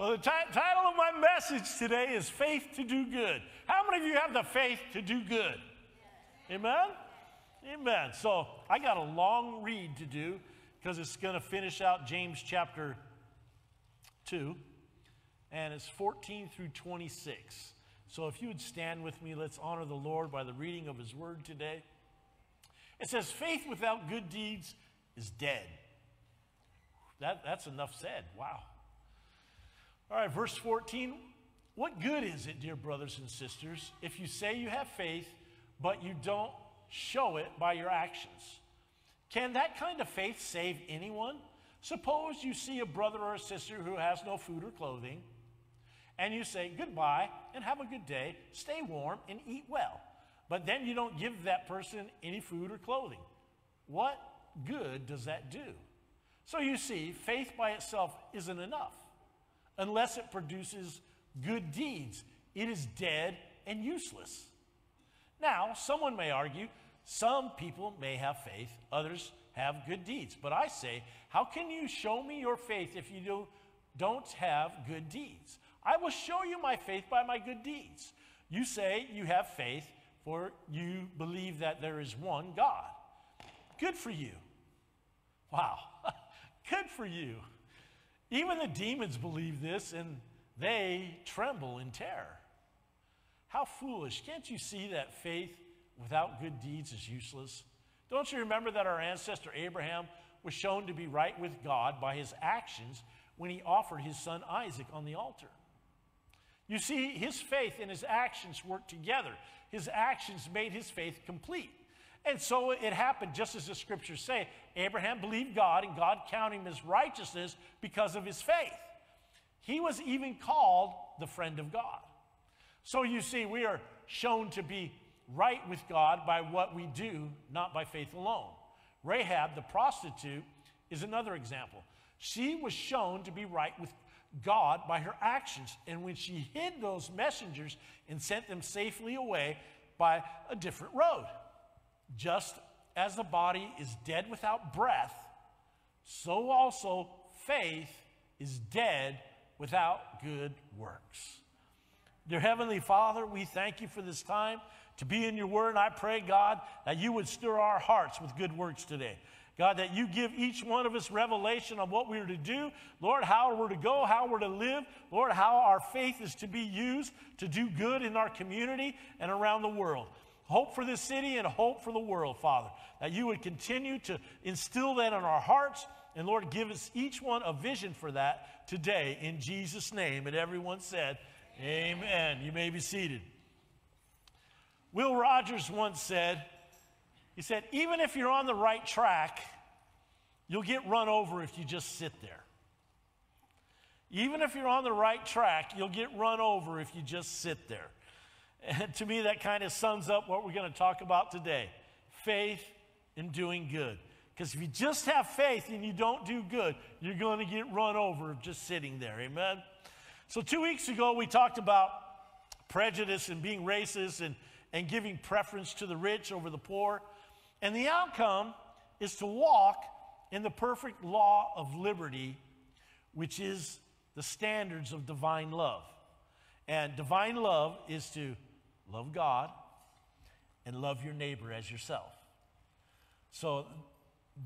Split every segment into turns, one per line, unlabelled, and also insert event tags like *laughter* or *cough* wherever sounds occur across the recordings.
Well, the ti- title of my message today is Faith to Do Good. How many of you have the faith to do good? Amen? Amen. So I got a long read to do because it's going to finish out James chapter 2, and it's 14 through 26. So if you would stand with me, let's honor the Lord by the reading of his word today. It says, Faith without good deeds is dead. That, that's enough said. Wow. All right, verse 14. What good is it, dear brothers and sisters, if you say you have faith, but you don't show it by your actions? Can that kind of faith save anyone? Suppose you see a brother or a sister who has no food or clothing, and you say, Goodbye and have a good day, stay warm and eat well. But then you don't give that person any food or clothing. What good does that do? So you see, faith by itself isn't enough unless it produces good deeds. It is dead and useless. Now, someone may argue some people may have faith, others have good deeds. But I say, how can you show me your faith if you do, don't have good deeds? I will show you my faith by my good deeds. You say you have faith, for you believe that there is one God. Good for you. Wow. *laughs* Good for you. Even the demons believe this and they tremble in terror. How foolish. Can't you see that faith without good deeds is useless? Don't you remember that our ancestor Abraham was shown to be right with God by his actions when he offered his son Isaac on the altar? You see, his faith and his actions worked together. His actions made his faith complete. And so it happened just as the scriptures say. Abraham believed God, and God counted him as righteousness because of his faith. He was even called the friend of God. So you see, we are shown to be right with God by what we do, not by faith alone. Rahab, the prostitute, is another example. She was shown to be right with God by her actions. And when she hid those messengers and sent them safely away by a different road, just as the body is dead without breath, so also faith is dead without good works. Dear Heavenly Father, we thank you for this time to be in your word. And I pray, God, that you would stir our hearts with good works today. God, that you give each one of us revelation on what we're to do. Lord, how we're to go, how we're to live. Lord, how our faith is to be used to do good in our community and around the world. Hope for this city and hope for the world, Father. That you would continue to instill that in our hearts. And Lord, give us each one a vision for that today in Jesus' name. And everyone said, Amen. Amen. You may be seated. Will Rogers once said, he said, even if you're on the right track, you'll get run over if you just sit there. Even if you're on the right track, you'll get run over if you just sit there. And *laughs* to me, that kind of sums up what we're going to talk about today faith in doing good. Because if you just have faith and you don't do good, you're going to get run over just sitting there. Amen? So, two weeks ago, we talked about prejudice and being racist and and giving preference to the rich over the poor. And the outcome is to walk in the perfect law of liberty, which is the standards of divine love. And divine love is to love God and love your neighbor as yourself. So,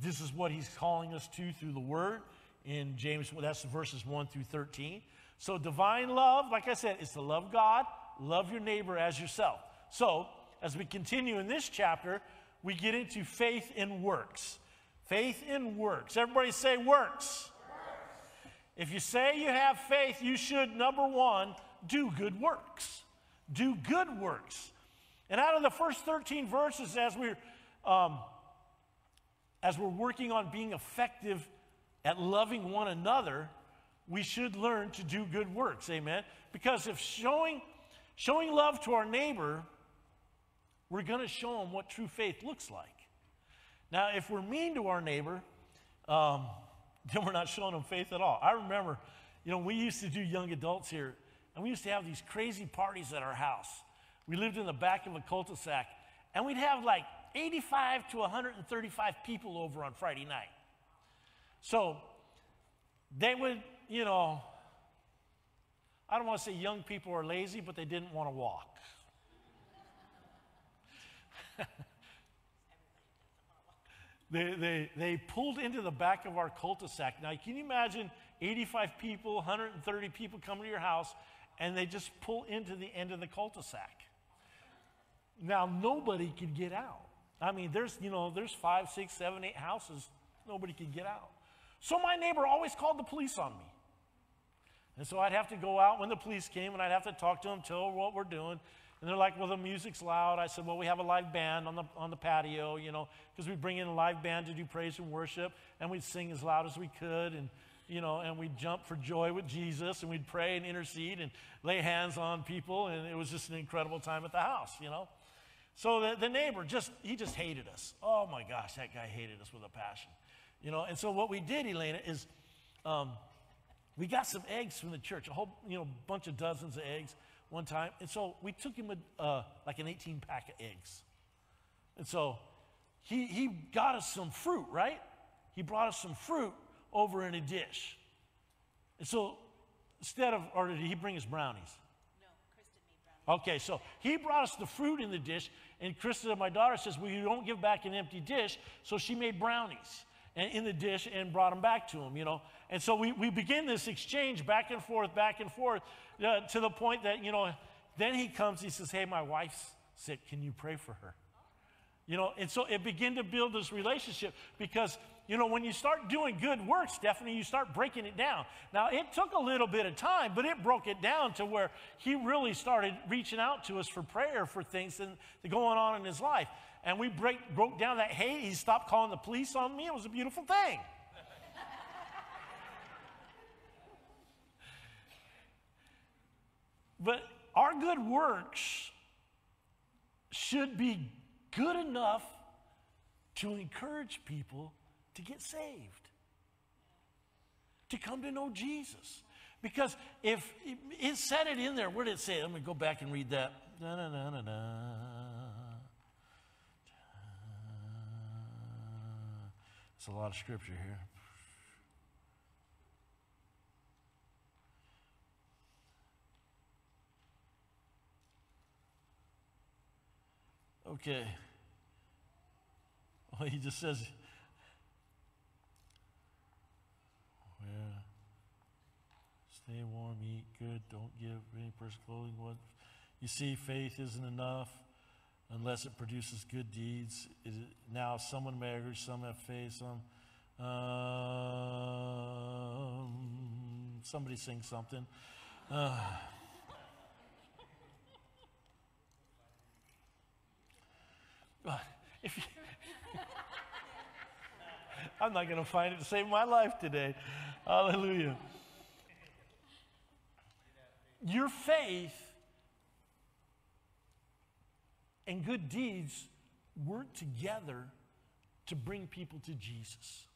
this is what he's calling us to through the word in James, well, that's verses 1 through 13. So, divine love, like I said, is to love God, love your neighbor as yourself. So, as we continue in this chapter, we get into faith in works. Faith in works. Everybody say works. works. If you say you have faith, you should, number one, do good works. Do good works. And out of the first 13 verses, as we're, um, as we're working on being effective at loving one another, we should learn to do good works. Amen? Because if showing, showing love to our neighbor we're going to show them what true faith looks like. Now, if we're mean to our neighbor, um, *laughs* then we're not showing them faith at all. I remember, you know, we used to do young adults here, and we used to have these crazy parties at our house. We lived in the back of a cul-de-sac, and we'd have like 85 to 135 people over on Friday night. So they would, you know, I don't want to say young people are lazy, but they didn't want to walk. *laughs* they, they, they pulled into the back of our cul-de-sac. Now, can you imagine 85 people, 130 people coming to your house, and they just pull into the end of the cul-de-sac? Now, nobody could get out. I mean, there's, you know, there's five, six, seven, eight houses. Nobody could get out. So my neighbor always called the police on me. And so I'd have to go out when the police came and I'd have to talk to them, tell them what we're doing. And they're like, well, the music's loud. I said, well, we have a live band on the, on the patio, you know, because we bring in a live band to do praise and worship. And we'd sing as loud as we could. And, you know, and we'd jump for joy with Jesus. And we'd pray and intercede and lay hands on people. And it was just an incredible time at the house, you know. So the, the neighbor just, he just hated us. Oh my gosh, that guy hated us with a passion. You know, and so what we did, Elena, is um, we got some eggs from the church, a whole, you know, bunch of dozens of eggs one time. And so we took him a, uh, like an 18 pack of eggs. And so he, he got us some fruit, right? He brought us some fruit over in a dish. And so instead of, or did he bring us brownies?
No, brownies.
Okay, so he brought us the fruit in the dish, and Krista, my daughter, says, Well, you don't give back an empty dish. So she made brownies and in the dish and brought them back to him, you know. And so we, we begin this exchange back and forth, back and forth, uh, to the point that, you know, then he comes, he says, Hey, my wife's sick. Can you pray for her? You know, and so it began to build this relationship because, you know, when you start doing good work, Stephanie, you start breaking it down. Now, it took a little bit of time, but it broke it down to where he really started reaching out to us for prayer for things that going on in his life. And we break, broke down that hate. He stopped calling the police on me. It was a beautiful thing. *laughs* but our good works should be good enough to encourage people to get saved, to come to know Jesus. Because if it said it in there, where did it say? Let me go back and read that. Da, da, da, da, da. It's a lot of scripture here. Okay. Well, he just says, Stay warm, eat good, don't give any person clothing. What you see, faith isn't enough unless it produces good deeds. Is it, now, someone may agree, some have faith, some. Um, somebody sing something. Uh, *laughs* but if you, *laughs* I'm not going to find it to save my life today. Hallelujah. Your faith and good deeds work together to bring people to Jesus.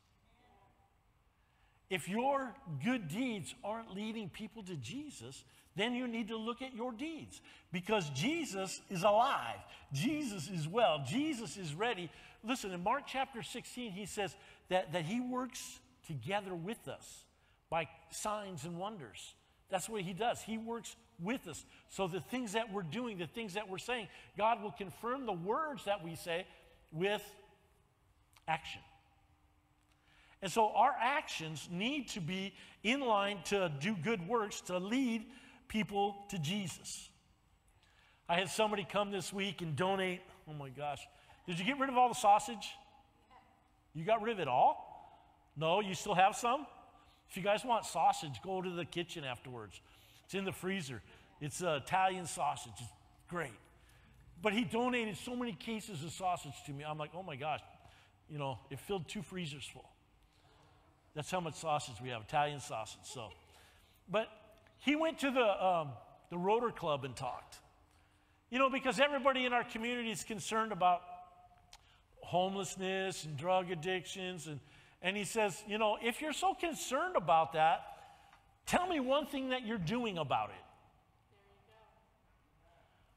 If your good deeds aren't leading people to Jesus, then you need to look at your deeds because Jesus is alive. Jesus is well. Jesus is ready. Listen, in Mark chapter 16, he says that, that he works together with us by signs and wonders. That's what he does. He works with us. So the things that we're doing, the things that we're saying, God will confirm the words that we say with action. And so our actions need to be in line to do good works to lead people to Jesus. I had somebody come this week and donate. Oh my gosh. Did you get rid of all the sausage? You got rid of it all? No, you still have some? If you guys want sausage, go to the kitchen afterwards. It's in the freezer. It's uh, Italian sausage. It's great. But he donated so many cases of sausage to me. I'm like, oh my gosh, you know, it filled two freezers full. That's how much sausage we have, Italian sausage. So, but he went to the, um, the Rotary Club and talked. You know, because everybody in our community is concerned about homelessness and drug addictions. And, and he says, you know, if you're so concerned about that, tell me one thing that you're doing about it.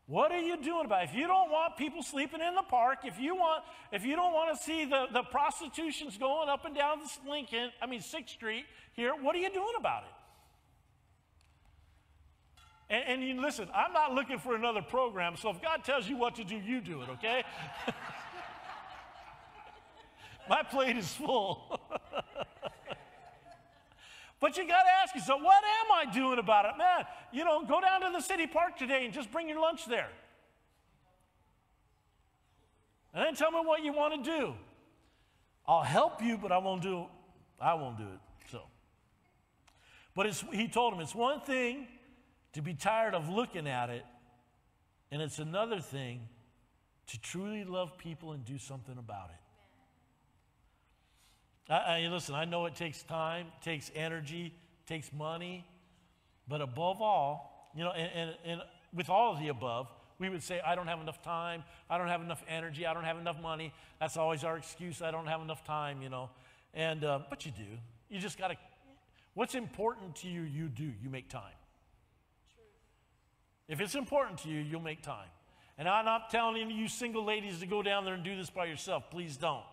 What are you doing about it? If you don't want people sleeping in the park, if you want, if you don't want to see the, the prostitutions going up and down this Lincoln, I mean Sixth Street here, what are you doing about it? And, and you listen, I'm not looking for another program, so if God tells you what to do, you do it, okay? *laughs* My plate is full. *laughs* but you got to ask yourself, what am I doing about it? Man, you know, go down to the city park today and just bring your lunch there. And then tell me what you want to do. I'll help you, but I won't do I won't do it. So. But he told him it's one thing to be tired of looking at it, and it's another thing to truly love people and do something about it. I, I, listen, I know it takes time, takes energy, takes money, but above all, you know, and, and, and with all of the above, we would say, I don't have enough time, I don't have enough energy, I don't have enough money. That's always our excuse, I don't have enough time, you know. And, uh, but you do. You just got to, what's important to you, you do. You make time. If it's important to you, you'll make time. And I'm not telling you single ladies to go down there and do this by yourself. Please don't.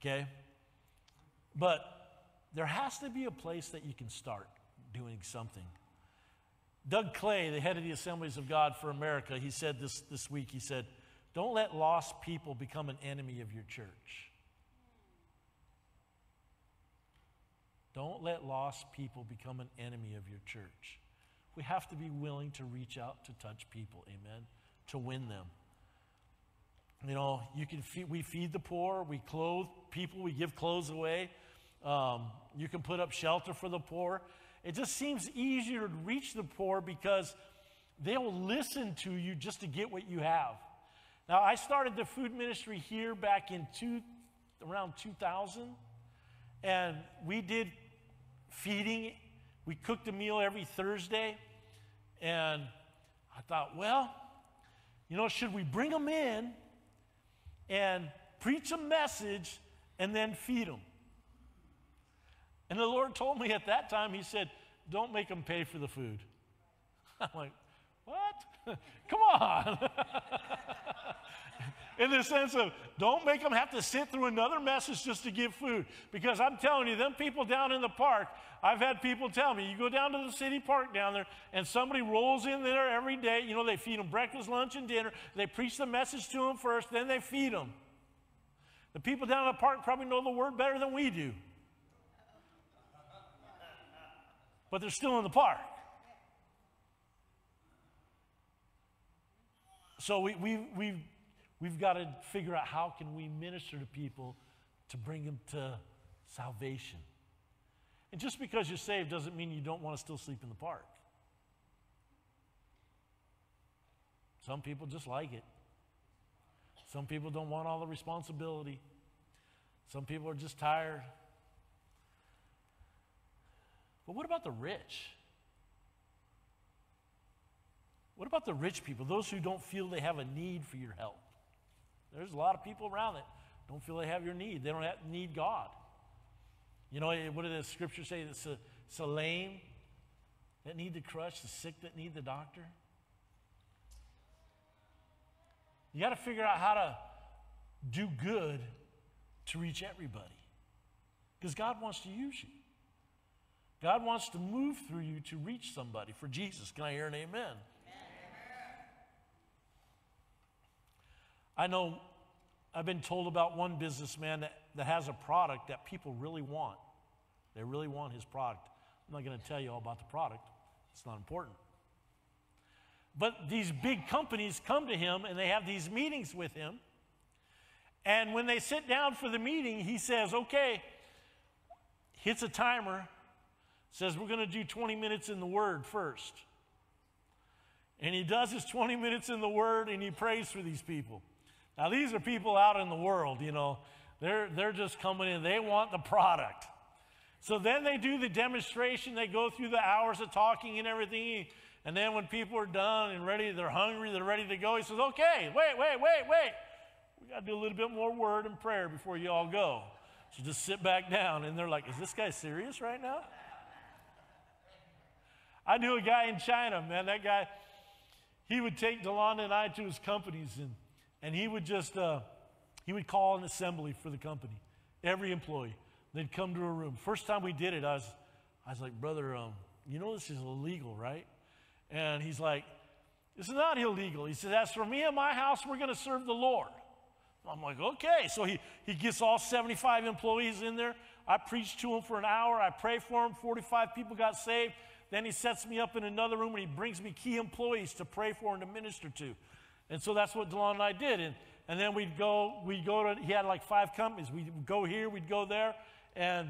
Okay? But there has to be a place that you can start doing something. Doug Clay, the head of the Assemblies of God for America, he said this this week. He said, Don't let lost people become an enemy of your church. Don't let lost people become an enemy of your church. We have to be willing to reach out to touch people, amen, to win them. You know, you can feed, we feed the poor, we clothe people, we give clothes away. Um, you can put up shelter for the poor. It just seems easier to reach the poor because they'll listen to you just to get what you have. Now, I started the food ministry here back in two, around 2000, and we did feeding. We cooked a meal every Thursday. And I thought, well, you know, should we bring them in and preach a message and then feed them? And the Lord told me at that time, He said, don't make them pay for the food. *laughs* I'm like, what? *laughs* Come on. *laughs* in the sense of don't make them have to sit through another message just to give food. Because I'm telling you, them people down in the park, I've had people tell me, you go down to the city park down there, and somebody rolls in there every day. You know, they feed them breakfast, lunch, and dinner. They preach the message to them first, then they feed them. The people down in the park probably know the word better than we do. But they're still in the park. So we, we, we've We've got to figure out how can we minister to people to bring them to salvation. And just because you're saved doesn't mean you don't want to still sleep in the park. Some people just like it. Some people don't want all the responsibility. Some people are just tired. But what about the rich? What about the rich people, those who don't feel they have a need for your help? There's a lot of people around that don't feel they have your need. They don't have, need God. You know, eh, what did the scripture say? It's a, it's a lame that need the crush, the sick that need the doctor. You got to figure out how to do good to reach everybody. Because God wants to use you. God wants to move through you to reach somebody for Jesus. Can I hear an amen? I know I've been told about one businessman that, that has a product that people really want. They really want his product. I'm not going to tell you all about the product, it's not important. But these big companies come to him and they have these meetings with him. And when they sit down for the meeting, he says, okay, hits a timer, says, we're going to do 20 minutes in the Word first. And he does his 20 minutes in the Word and he prays for these people. Now, these are people out in the world, you know. They're, they're just coming in, they want the product. So then they do the demonstration, they go through the hours of talking and everything. And then when people are done and ready, they're hungry, they're ready to go, he says, Okay, wait, wait, wait, wait. We got to do a little bit more word and prayer before you all go. So just sit back down. And they're like, Is this guy serious right now? I knew a guy in China, man. That guy, he would take Delana and I to his companies and and he would just, uh, he would call an assembly for the company, every employee. They'd come to a room. First time we did it, I was, I was like, brother, um, you know this is illegal, right? And he's like, This is not illegal. He says, As for me and my house, we're going to serve the Lord. I'm like, Okay. So he, he gets all 75 employees in there. I preach to them for an hour. I pray for them. 45 people got saved. Then he sets me up in another room and he brings me key employees to pray for and to minister to. And so that's what Delana and I did. And, and then we'd go, we'd go to, he had like five companies. We'd go here, we'd go there. And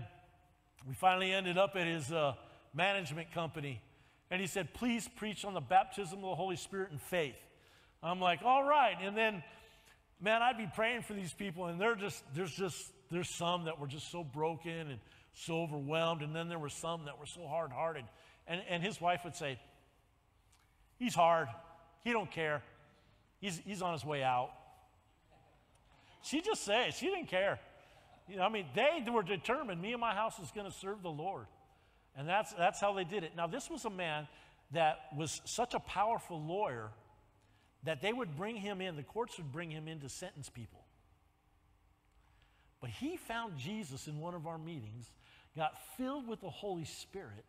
we finally ended up at his uh, management company. And he said, please preach on the baptism of the Holy Spirit and faith. I'm like, all right. And then, man, I'd be praying for these people, and they're just, there's just, there's some that were just so broken and so overwhelmed. And then there were some that were so hard hearted. And, and his wife would say, he's hard. He don't care. He's, he's on his way out. She just said, she didn't care. You know, I mean, they were determined, me and my house is going to serve the Lord. And that's, that's how they did it. Now, this was a man that was such a powerful lawyer that they would bring him in, the courts would bring him in to sentence people. But he found Jesus in one of our meetings, got filled with the Holy Spirit,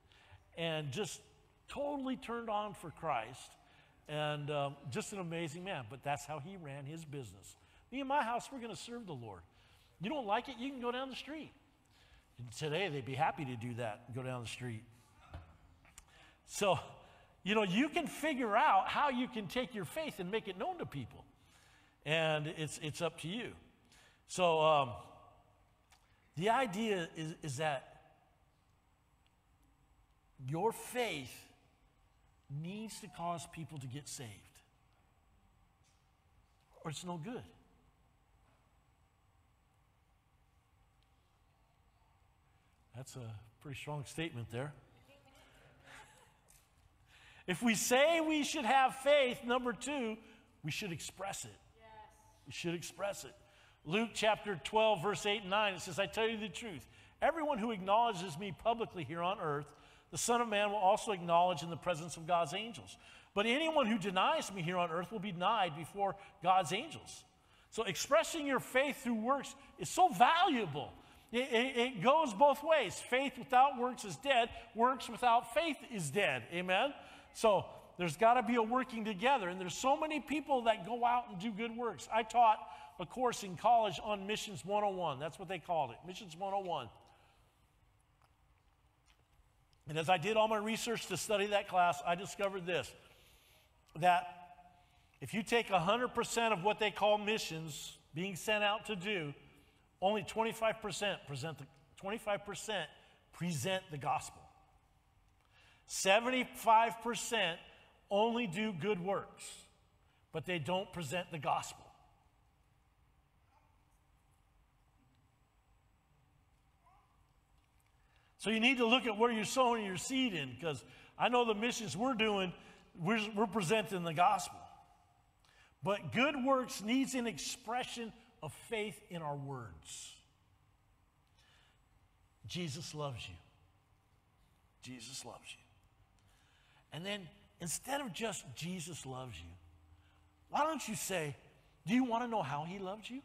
and just totally turned on for Christ. And um, just an amazing man. But that's how he ran his business. Me and my house, we're going to serve the Lord. You don't like it, you can go down the street. Today, they'd be happy to do that, go down the street. So, you know, you can figure out how you can take your faith and make it known to people. And it's, it's up to you. So, um, the idea is, is that your faith needs to cause people to get saved, or it's no good. That's a pretty strong statement there. if we say we should have faith, number two, we should express it. Yes. We should express it. Luke chapter 12, verse 8 and 9, it says, I tell you the truth. Everyone who acknowledges me publicly here on earth, the Son of Man will also acknowledge in the presence of God's angels. But anyone who denies me here on earth will be denied before God's angels. So expressing your faith through works is so valuable. It, it, it, goes both ways. Faith without works is dead, works without faith is dead. Amen? So there's got to be a working together. And there's so many people that go out and do good works. I taught a course in college on Missions 101. That's what they called it Missions 101. And as I did all my research to study that class, I discovered this that if you take 100% of what they call missions being sent out to do, only 25% present the 25% present the gospel. 75% only do good works, but they don't present the gospel. So you need to look at where you're sowing your seed in because I know the missions we're doing, we're, we're presenting the gospel. But good works needs an expression of faith in our words. Jesus loves you. Jesus loves you. And then instead of just Jesus loves you, why don't you say, Do you want to know how he loves you?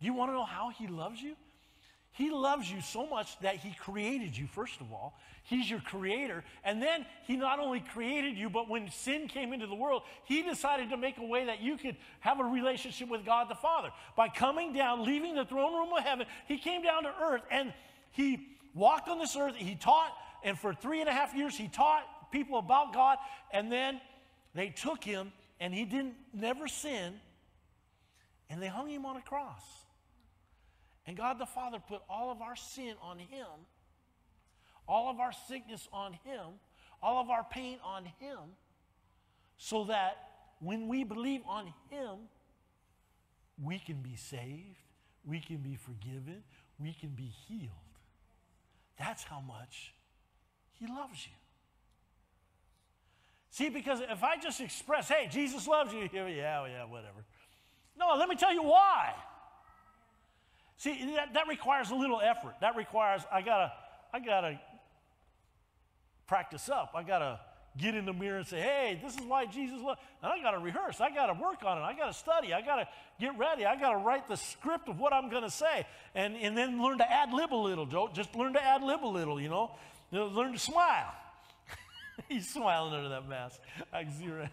Do you want to know how he loves you? He loves you so much that He created you, first of all. He's your creator. And then He not only created you, but when sin came into the world, He decided to make a way that you could have a relationship with God the Father. By coming down, leaving the throne room of heaven, He came down to earth and He walked on this earth. He taught, and for three and a half years, He taught people about God. And then they took Him, and He didn't never sin, and they hung Him on a cross. And God the Father put all of our sin on Him, all of our sickness on Him, all of our pain on Him, so that when we believe on Him, we can be saved, we can be forgiven, we can be healed. That's how much He loves you. See, because if I just express, hey, Jesus loves you, *laughs* yeah, yeah, whatever. No, let me tell you why. See, that, that requires a little effort. That requires, I gotta, I gotta practice up. I gotta get in the mirror and say, hey, this is why Jesus loved. And I gotta rehearse. I gotta work on it. I gotta study. I gotta get ready. I gotta write the script of what I'm gonna say. And, and then learn to ad lib a little. Don't just learn to ad lib a little, you know. Learn to smile. *laughs* He's smiling under that mask. I see right.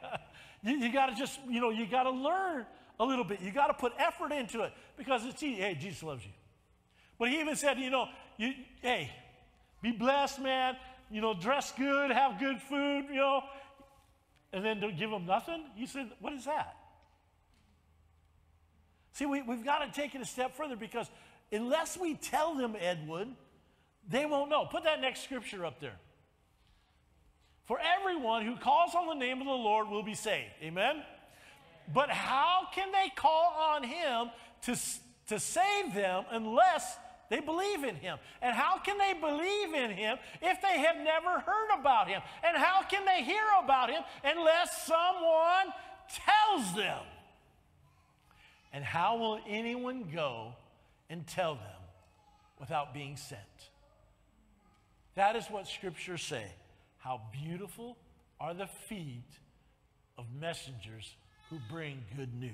*laughs* you, you got to just, you know, you got to learn a little bit. You got to put effort into it because it's easy. Hey, Jesus loves you. But he even said, you know, you, hey, be blessed, man. You know, dress good, have good food, you know, and then don't give them nothing. He said, what is that? See, we, we've got to take it a step further because unless we tell them, Edward, they won't know. Put that next scripture up there. For everyone who calls on the name of the Lord will be saved. Amen? But how can they call on him to, to save them unless they believe in him? And how can they believe in him if they have never heard about him? And how can they hear about him unless someone tells them? And how will anyone go and tell them without being sent? That is what scriptures say. How beautiful are the feet of messengers who bring good news.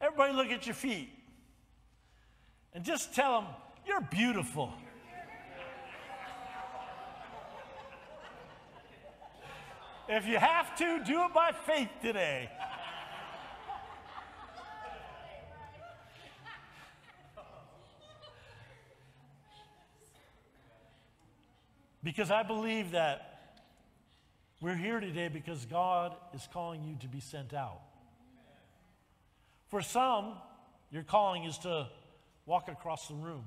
Everybody, look at your feet and just tell them, You're beautiful. if you have to, do it by faith today. Because I believe that we're here today because God is calling you to be sent out. For some, your calling is to walk across the room,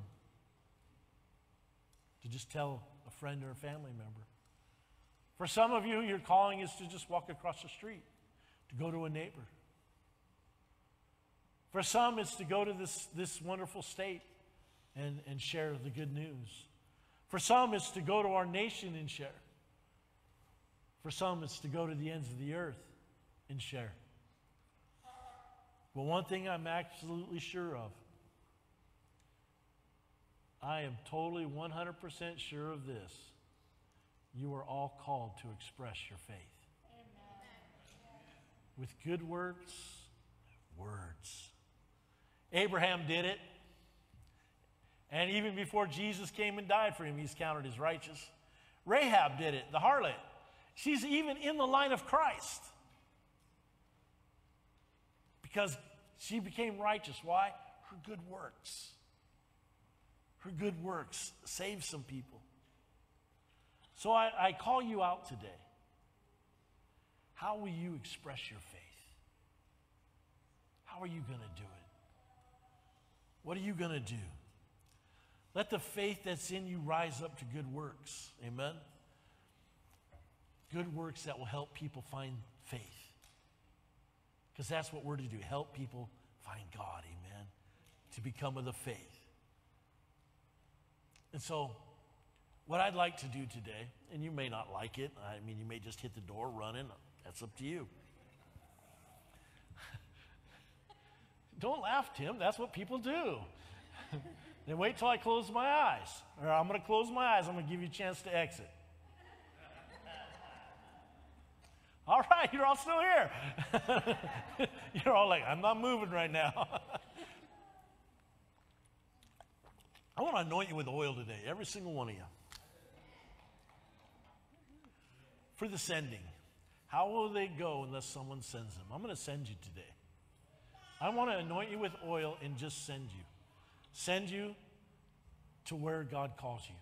to just tell a friend or a family member. For some of you, your calling is to just walk across the street, to go to a neighbor. For some, it's to go to this, this wonderful state and, and share the good news. For some, it's to go to our nation and share. For some, it's to go to the ends of the earth and share. But one thing I'm absolutely sure of I am totally 100% sure of this. You are all called to express your faith. Amen. With good works, words. Abraham did it. And even before Jesus came and died for him, he's counted as righteous. Rahab did it, the harlot. She's even in the line of Christ because she became righteous. Why? Her good works. Her good works saved some people. So I, I call you out today. How will you express your faith? How are you going to do it? What are you going to do? Let the faith that's in you rise up to good works. Amen? Good works that will help people find faith. Because that's what we're to do help people find God. Amen? To become of the faith. And so, what I'd like to do today, and you may not like it, I mean, you may just hit the door running, that's up to you. *laughs* Don't laugh, Tim. That's what people do. *laughs* Then wait till I close my eyes. Or I'm going to close my eyes. I'm going to give you a chance to exit. All right, you're all still here. *laughs* you're all like, I'm not moving right now. *laughs* I want to anoint you with oil today, every single one of you. For the sending. How will they go unless someone sends them? I'm going to send you today. I want to anoint you with oil and just send you send you to where God calls you.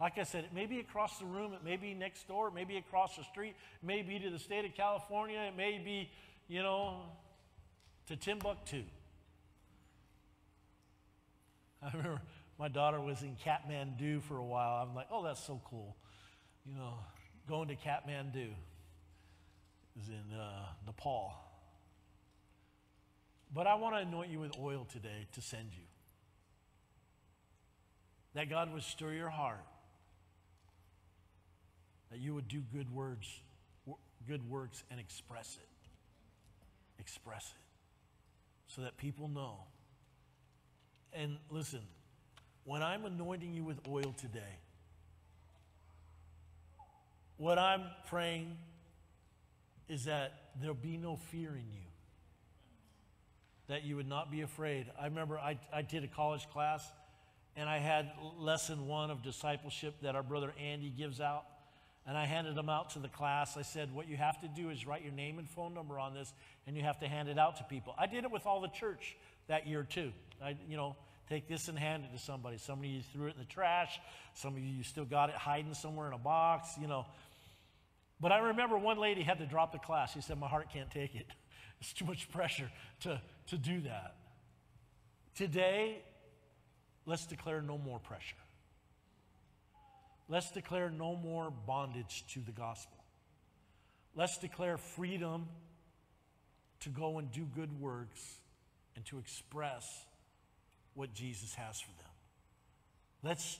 Like I said, it may be across the room, it may be next door, it may be across the street, it may be to the state of California, it may be, you know, to Timbuktu. *laughs* I remember my daughter was in Kathmandu for a while. I'm like, oh, that's so cool. You know, going to Kathmandu. It was in uh, Nepal. But I want to anoint you with oil today to send you that God would stir your heart, that you would do good words, good works, and express it. Express it so that people know. And listen, when I'm anointing you with oil today, what I'm praying is that there'll be no fear in you, that you would not be afraid. I remember I, I did a college class and I had lesson one of discipleship that our brother Andy gives out. And I handed them out to the class. I said, What you have to do is write your name and phone number on this, and you have to hand it out to people. I did it with all the church that year, too. I, you know, take this and hand it to somebody. Some of you threw it in the trash. Some of you still got it hiding somewhere in a box, you know. But I remember one lady had to drop the class. She said, My heart can't take it. *laughs* It's too much pressure to, to do that. Today, let's declare no more pressure. Let's declare no more bondage to the gospel. Let's declare freedom to go and do good works and to express what Jesus has for them. Let's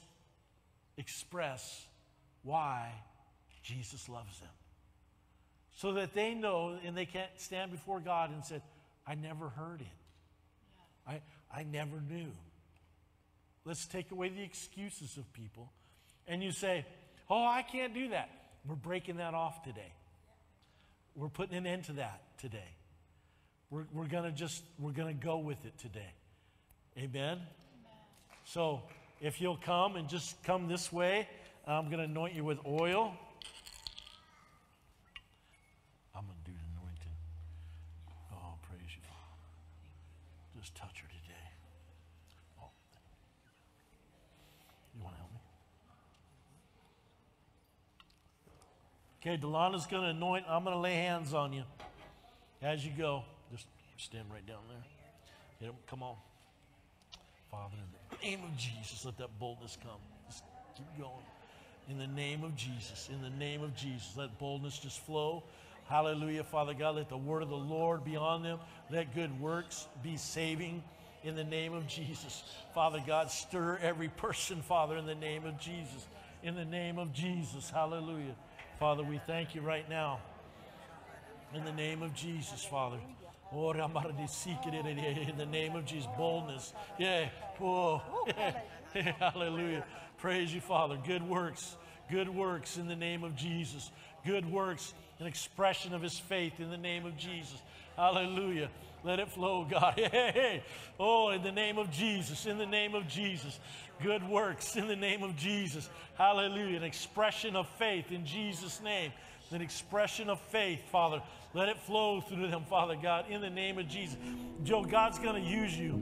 express why Jesus loves them. So that they know and they can't stand before God and say, I never heard it. I, I never knew. Let's take away the excuses of people. And you say, Oh, I can't do that. We're breaking that off today. We're putting an end to that today. We're, we're going to just, we're going to go with it today. Amen? Amen? So if you'll come and just come this way, I'm going to anoint you with oil. I'm going to do the anointing. Oh, praise you, Father. Just touch her today. Oh, you want to help me? Okay, Delana's going to anoint. I'm going to lay hands on you as you go. Just stand right down there. Get him. Come on. Father, in the name of Jesus, let that boldness come. Just keep going. In the name of Jesus, in the name of Jesus, let boldness just flow. Hallelujah, Father God. Let the word of the Lord be on them. Let good works be saving in the name of Jesus. Father God, stir every person, Father, in the name of Jesus. In the name of Jesus. Hallelujah. Father, we thank you right now. In the name of Jesus, Father. Oh, in the name of Jesus, boldness. Yeah. Oh, *laughs* yeah. Hallelujah. Praise you, Father. Good works. Good works in the name of Jesus. Good works, an expression of his faith in the name of Jesus. Hallelujah. Let it flow, God. *laughs* Hey. Oh, in the name of Jesus, in the name of Jesus. Good works in the name of Jesus. Hallelujah. An expression of faith in Jesus' name. An expression of faith, Father. Let it flow through them, Father God, in the name of Jesus. Joe, God's going to use you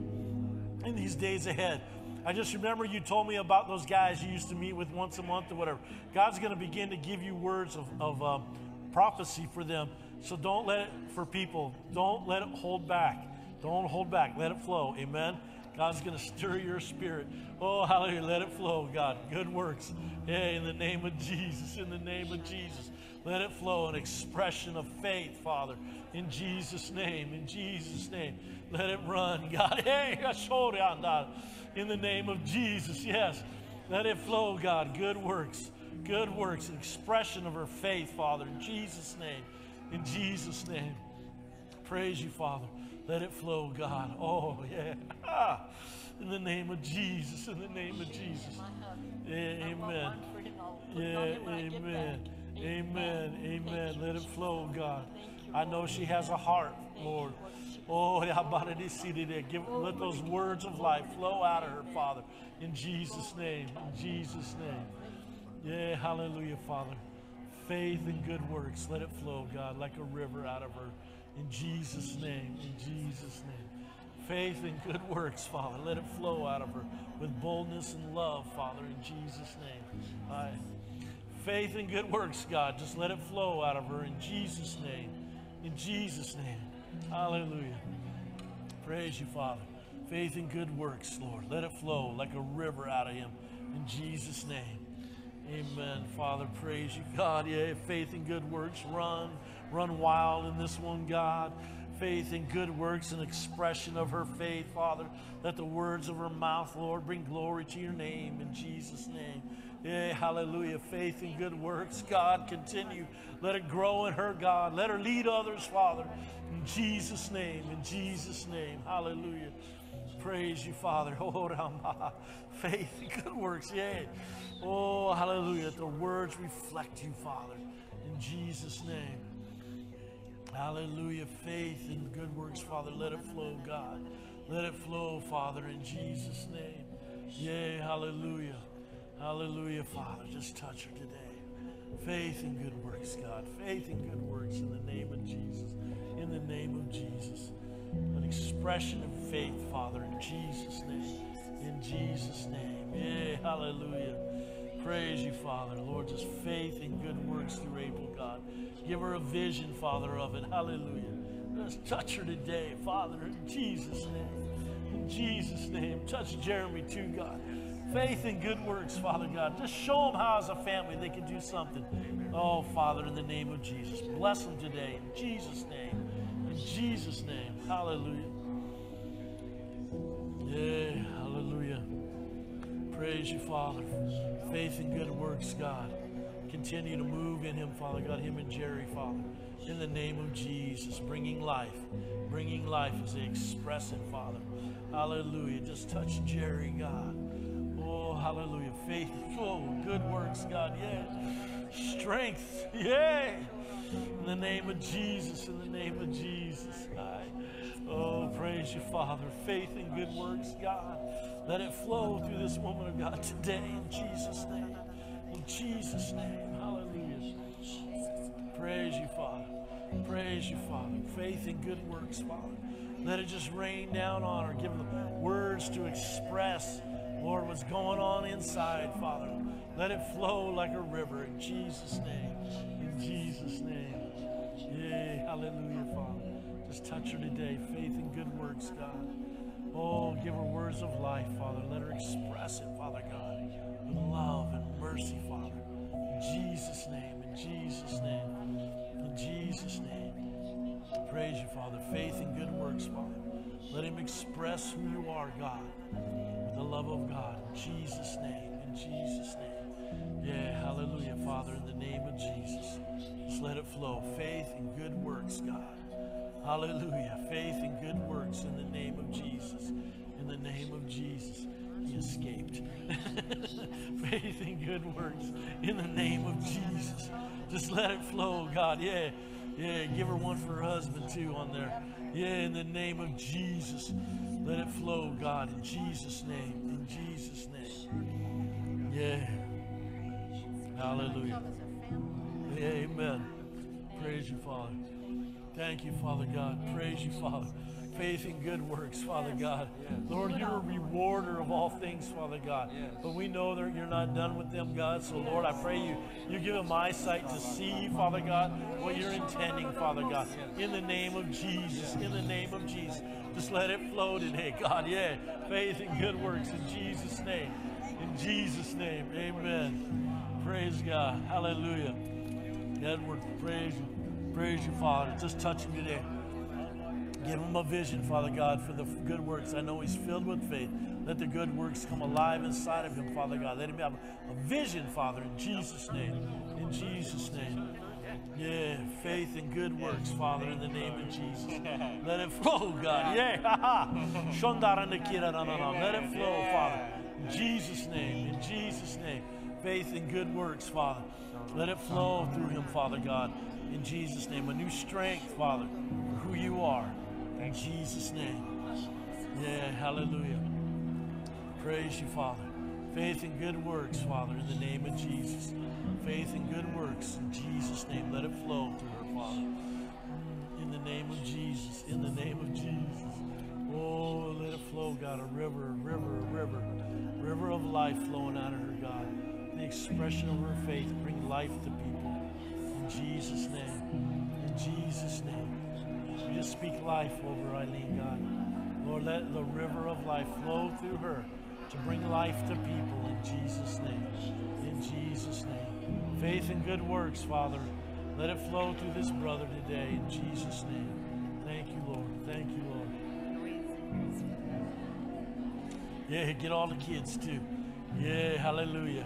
in these days ahead. I just remember you told me about those guys you used to meet with once a month or whatever. God's going to begin to give you words of, of um, prophecy for them. So don't let it, for people, don't let it hold back. Don't hold back. Let it flow. Amen. God's going to stir your spirit. Oh, hallelujah. Let it flow, God. Good works. Yeah, in the name of Jesus. In the name of Jesus. Let it flow, an expression of faith, Father, in Jesus' name, in Jesus' name. Let it run, God. *laughs* Hey, in the name of Jesus, yes. Let it flow, God. Good works, good works, an expression of her faith, Father, in Jesus' name, in Jesus' name. Praise you, Father. Let it flow, God. Oh, yeah. *laughs* In the name of Jesus, in the name of Jesus. Yeah, amen. Yeah, amen. Amen. Amen. Let it flow, God. I know she has a heart, Lord. Oh, yeah. give, let those words of life flow out of her, Father. In Jesus' name. In Jesus' name. Yeah, hallelujah, Father. Faith and good works. Let it flow, God, like a river out of her. In Jesus' name. In Jesus' name. Faith and good works, Father. Let it flow out of her with boldness and love, Father, in Jesus' name. I faith and good works, God. Just let it flow out of her in Jesus' name. In Jesus' name. Hallelujah. Praise you, Father. Faith and good works, Lord. Let it flow like a river out of him. In Jesus' name. Amen. Father, praise you, God. Yeah, faith and good works. Run, run wild in this one, God. Faith and good works, an expression of her faith, Father. Let the words of her mouth, Lord, bring glory to your name in Jesus' name. Yeah, hallelujah. Faith and good works. God, continue. Let it grow in her, God. Let her lead others, Father. In Jesus' name. In Jesus' name. Hallelujah. Praise you, Father. *laughs* Oh, Faith and good works. Yeah. Oh, hallelujah. The words reflect you, Father. In Jesus' name. Hallelujah. Faith and good works, Father. Let it flow, God. Let it flow, Father, in Jesus' name. Yay, hallelujah. Hallelujah, Father. Just touch her today. Faith and good works, God. Faith and good works in the name of Jesus. In the name of Jesus. An expression of faith, Father, in Jesus' name. In Jesus' name. Yeah, hallelujah. Praise you, Father. Lord, just faith and good works through April, God. Give her a vision, Father, of it. Hallelujah. Just touch her today, Father, in Jesus' name. In Jesus' name. Touch Jeremy too, God. Faith and good works, Father God. Just show them how, as a family, they can do something. Oh, Father, in the name of Jesus. Bless them today. In Jesus' name. Jesus' name. Hallelujah. Yeah, hallelujah. Praise you, Father. Faith and good works, God. Continue to move in him, Father God, him and Jerry, Father. In the name of Jesus, bringing life, bringing life as they express it, Father. Hallelujah. Just touch Jerry, God. Oh, hallelujah. Faith. *laughs* Oh, good works, God. Yeah. Strength. Yay. In the name of Jesus. In the name of Jesus. I, oh, praise you, Father. Faith and good works, God. Let it flow through this woman of God today in Jesus' name. In Jesus' name. Hallelujah. Praise you, Father. Praise you, Father. Faith and good works, Father. Let it just rain down on her. Give them words to express, Lord, what's going on inside, Father. Let it flow like a river in Jesus' name. In Jesus' name. Yay. Hallelujah, Father. Just touch her today. Faith and good works, God. Oh, give her words of life, Father. Let her express it, Father God, with love and mercy, Father. In Jesus' name, in Jesus' name, in Jesus' name. Praise you, Father. Faith and good works, Father. Let him express who you are, God, with the love of God. In Jesus' name, in Jesus' name. Yeah, hallelujah, Father, in the name of Jesus. Just let it flow. Faith and good works, God. Hallelujah. Faith and good works in the name of Jesus. In the name of Jesus. He escaped. *laughs* Faith and good works in the name of Jesus. Just let it flow, God. Yeah. Yeah. Give her one for her husband, too, on there. Yeah. In the name of Jesus. Let it flow, God. In Jesus' name. In Jesus' name. Yeah. Hallelujah. Amen. Praise you, Father. Thank you, Father God. Praise you, Father. Faith in good works, Father God. Lord, you're a rewarder of all things, Father God. But we know that you're not done with them, God. So, Lord, I pray you, you give them eyesight to see, Father God, what you're intending, Father God. In the name of Jesus, in the name of Jesus. Just let it flow today, God. Yeah. Faith in good works in Jesus' name. In Jesus' name. Amen. Praise God. Hallelujah. Edward, praise you. Praise you, Father. Just touch him today. Give him a vision, Father God, for the good works. I know he's filled with faith. Let the good works come alive inside of him, Father God. Let him have a vision, Father, in Jesus' name. In Jesus' name. Yeah, faith and good works, Father, in the name of Jesus. Let it flow, God. Yeah. *laughs* Let it flow, Father. In Jesus' name. In Jesus' name. Faith and good works, Father. Let it flow through him, Father God. In Jesus' name. A new strength, Father, who you are. In Jesus' name. Yeah, hallelujah. Praise you, Father. Faith and good works, Father, in the name of Jesus. Faith and good works in Jesus' name. Let it flow through her, Father. In the name of Jesus. In the name of Jesus. Oh, let it flow, God. A river, a river, a river. River of life flowing out of her, God. Expression of her faith bring life to people. In Jesus' name. In Jesus' name. We just speak life over Eileen, God. Lord, let the river of life flow through her to bring life to people in Jesus' name. In Jesus' name. Faith and good works, Father. Let it flow through this brother today in Jesus' name. Thank you, Lord. Thank you, Lord. Yeah, get all the kids too. Yeah, hallelujah.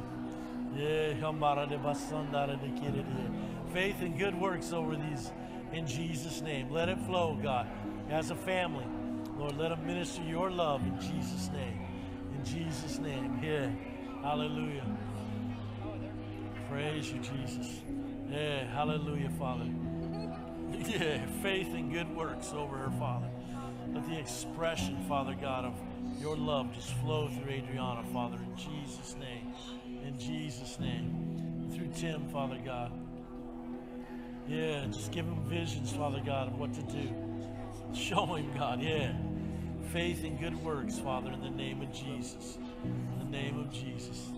Faith and good works over these in Jesus' name. Let it flow, God, as a family. Lord, let them minister your love in Jesus' name. In Jesus' name. Yeah. Hallelujah. Praise you, Jesus. Yeah. Hallelujah, Father. *laughs* Yeah, faith and good works over her, Father. Let the expression, Father God, of your love just flow through Adriana, Father, in Jesus' name. In Jesus' name. Through Tim, Father God. Yeah, just give him visions, Father God, of what to do. Show him, God, yeah. Faith and good works, Father, in the name of Jesus. In the name of Jesus.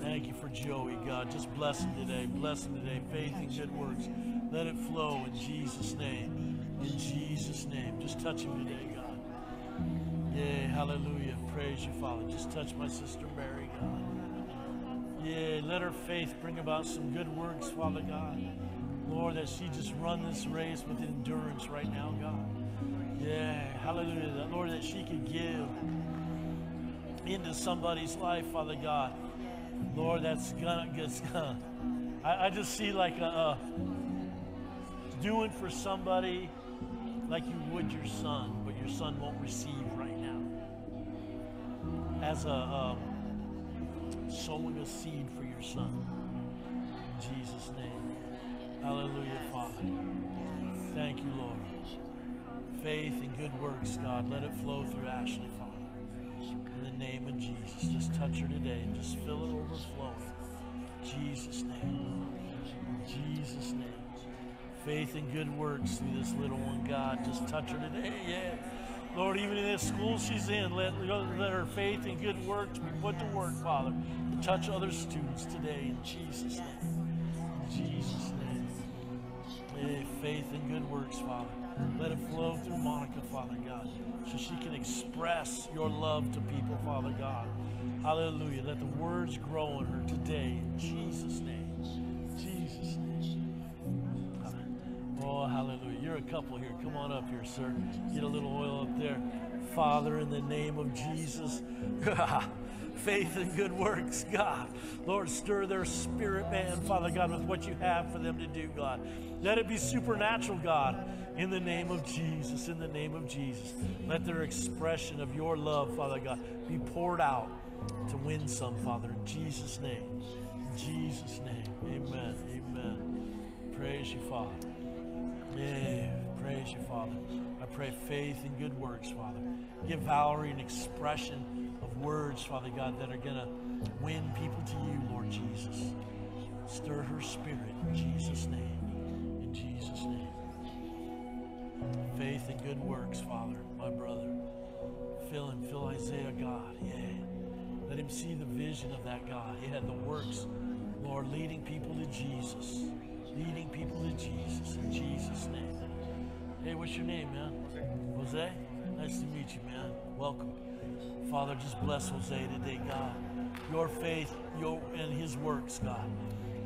Thank you for Joey, God. Just bless him today. Bless him today. Faith and good works. Let it flow in Jesus' name. In Jesus' name. Just touch him today, God. Yeah, hallelujah. Praise you, Father. Just touch my sister Mary, God. Yeah, let her faith bring about some good works, Father God. Lord, that she just run this race with endurance right now, God. Yeah, hallelujah. That, Lord, that she could give into somebody's life, Father God. Lord, that's gonna, that's gonna. I, I just see like a, a doing for somebody like you would your son, but your son won't receive right now. As a um, sowing a seed for your son. In Jesus' name. Hallelujah, Father. Thank you, Lord. Faith and good works, God. Let it flow through Ashley, Father. In the name of Jesus. Just touch her today and just fill it overflowing. Jesus' name. In Jesus' name. Faith and good works through this little one, God. Just touch her today. Yeah. Lord, even in this school she's in, let, let her faith and good works be put to work, Father. To touch other students today in Jesus' name. In Jesus' name. Yeah, faith and good works, Father. Let it flow through Monica, Father God, so she can express your love to people, Father God. Hallelujah. Let the words grow in her today in Jesus' name. Jesus' name. Oh, hallelujah. A couple here. Come on up here, sir. Get a little oil up there. Father, in the name of Jesus, *laughs* faith and good works, God. Lord, stir their spirit, man, Father God, with what you have for them to do, God. Let it be supernatural, God, in the name of Jesus, in the name of Jesus. Let their expression of your love, Father God, be poured out to win some, Father, in Jesus' name. In Jesus' name. Amen. Amen. Praise you, Father. Yeah, praise you, Father. I pray faith and good works, Father. Give Valerie an expression of words, Father God, that are going to win people to you, Lord Jesus. Stir her spirit in Jesus' name. In Jesus' name. Faith and good works, Father, my brother. Fill him, fill Isaiah, God. Yeah. Let him see the vision of that God. Yeah, the works, Lord, leading people to Jesus leading people to Jesus in Jesus' name. Hey, what's your name, man? Jose. Nice to meet you, man. Welcome. Father, just bless Jose today, God. Your faith, your and his works, God.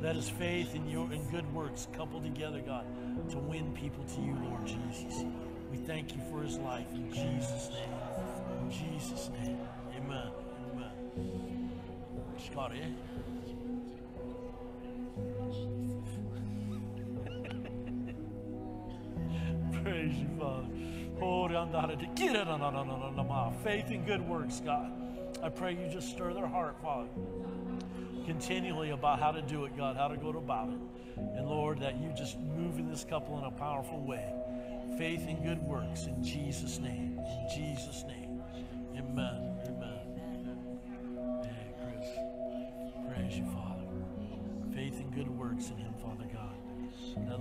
Let his faith and your and good works couple together, God, to win people to you, Lord Jesus. We thank you for his life in Jesus' name. In Jesus' name. Amen. Amen. Scotty. Praise you, Father. Faith and good works, God. I pray you just stir their heart, Father, continually about how to do it, God, how to go about it. And Lord, that you just move in this couple in a powerful way. Faith and good works in Jesus' name. In Jesus' name. Amen. Amen. Praise you, Father. Faith and good works in him,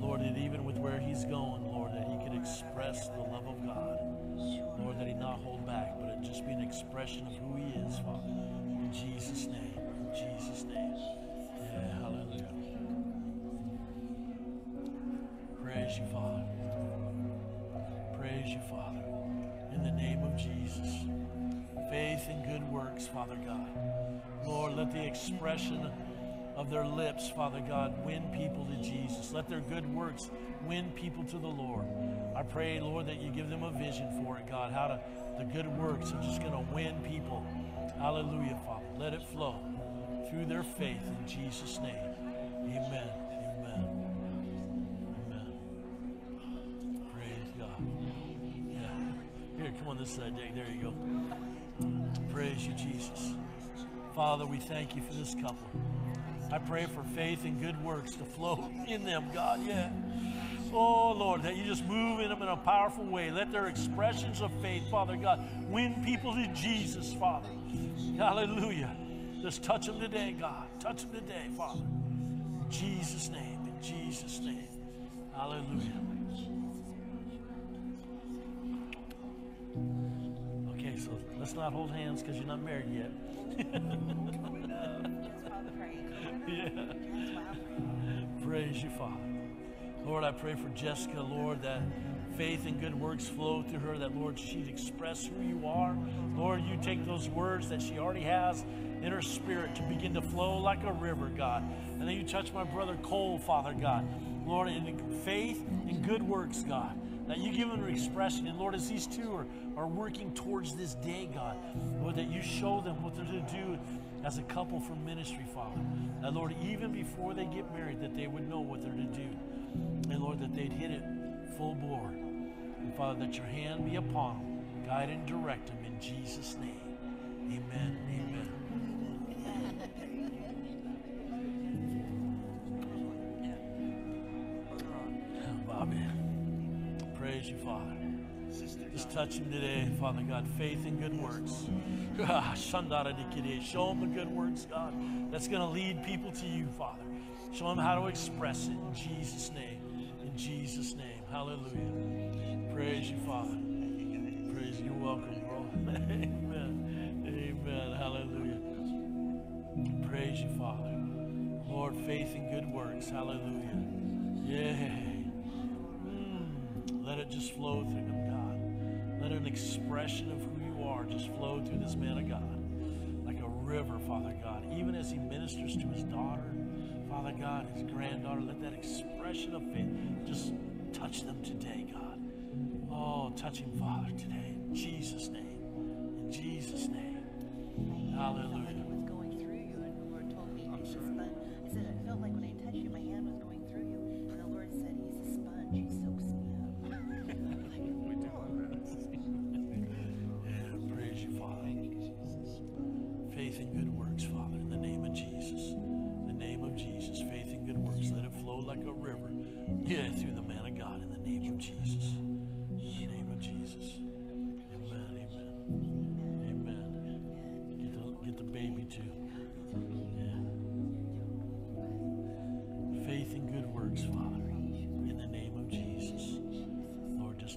Lord, that even with where he's going, Lord, that he could express the love of God. Lord, that he not hold back, but it just be an expression of who he is, Father. In Jesus' name. In Jesus' name. Yeah, hallelujah. Praise you, Father. Praise you, Father. In the name of Jesus. Faith and good works, Father God. Lord, let the expression of their lips, Father God, win people to Jesus. Let their good works win people to the Lord. I pray, Lord, that you give them a vision for it, God, how to, the good works are just going to win people. Hallelujah, Father. Let it flow through their faith in Jesus' name. Amen. Amen. Amen. Praise God. Yeah. Here, come on this side, Dick. There you go. Praise you, Jesus. Father, we thank you for this couple. I pray for faith and good works to flow *laughs* in them, God. Yeah. Oh, Lord, that you just move in them in a powerful way. Let their expressions of faith, Father God, win people to Jesus, Father. Hallelujah. Just touch them today, God. Touch them today, Father. In Jesus' name, in Jesus' name. Hallelujah. Okay, so let's not hold hands because you're not married yet. *laughs* Praise you, Father. Lord, I pray for Jessica, Lord, that faith and good works flow through her, that, Lord, she'd express who you are. Lord, you take those words that she already has in her spirit to begin to flow like a river, God. And then you touch my brother Cole, Father God. Lord, in faith and good works, God that you give them expression. And Lord, as these two are, are working towards this day, God, Lord, that you show them what they're to do as a couple for ministry, Father. That, Lord, even before they get married, that they would know what they're to do. And Lord, that they'd hit it full bore. And Father, that your hand be upon them, guide and direct them in Jesus' name. Amen. Amen. *laughs* Bobby, praise you, Father. Just touch him today, Father God. Faith and good works. Show him the good works, God. That's going to lead people to you, Father. Show him how to express it in Jesus' name. In Jesus' name. Hallelujah. Praise you, Father. Praise you. Welcome, bro. *laughs* Amen. Amen. Hallelujah. Praise you, Father. Lord, faith and good works. Hallelujah. Yay. Mm. Let it just flow through God. Let an expression of who you are just flow through this man of God. Like a river, Father God. Even as he ministers to his daughter, Father God, his granddaughter, let that expression of faith just touch them today, God. Oh, touch him, Father, today. In Jesus' name. In Jesus' name. Hallelujah.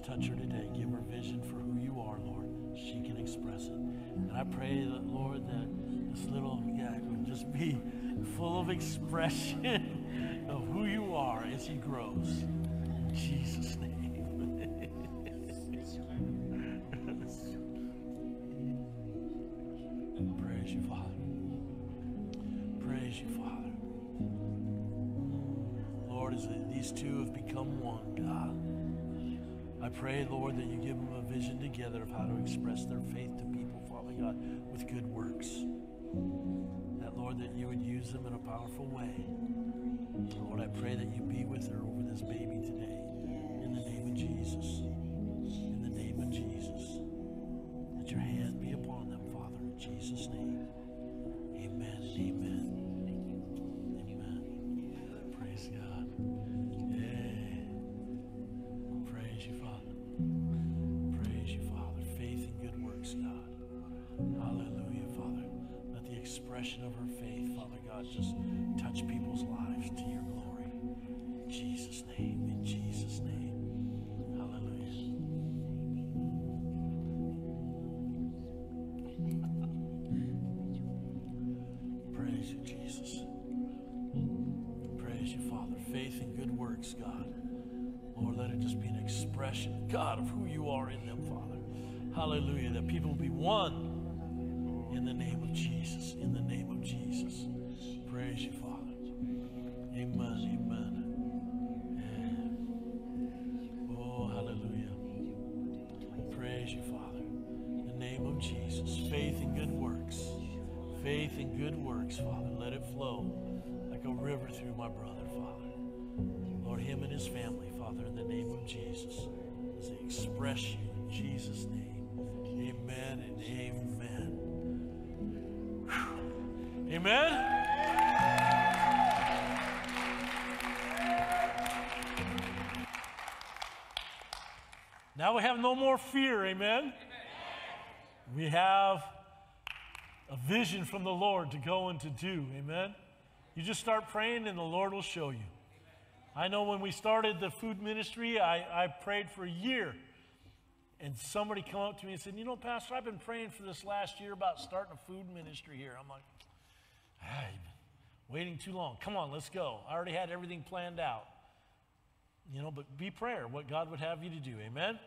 Touch her today. Give her vision for who you are, Lord. She can express it. And I pray that, Lord, that this little guy would just be full of expression *laughs* of who you are as he grows. In Jesus' name. *laughs* Praise you, Father. Praise you, Father. Lord, as these two have become one, God. I pray, Lord, that you give them a vision together of how to express their faith to people, Father God, with good works. That, Lord, that you would use them in a powerful way. Lord, I pray that you be with her over this baby today. In the name of Jesus. In the name of Jesus. Let your hand be upon them, Father, in Jesus' name. Amen. Amen. Jesus. Praise you, Father. Faith and good works, God. Lord, let it just be an expression, God, of who you are in them, Father. Hallelujah. That people will be one in the name of Jesus. In the name of Jesus. Praise you, Father. Amen. River through my brother, Father. Lord, him and his family, Father, in the name of Jesus, as they express you in Jesus' name. Amen and amen. Whew. Amen. Now we have no more fear, amen? We have a vision from the Lord to go and to do, amen? You just start praying and the Lord will show you. I know when we started the food ministry, I, I prayed for a year. And somebody come up to me and said, You know, Pastor, I've been praying for this last year about starting a food ministry here. I'm like, ah, you've been waiting too long. Come on, let's go. I already had everything planned out. You know, but be prayer, what God would have you to do. Amen?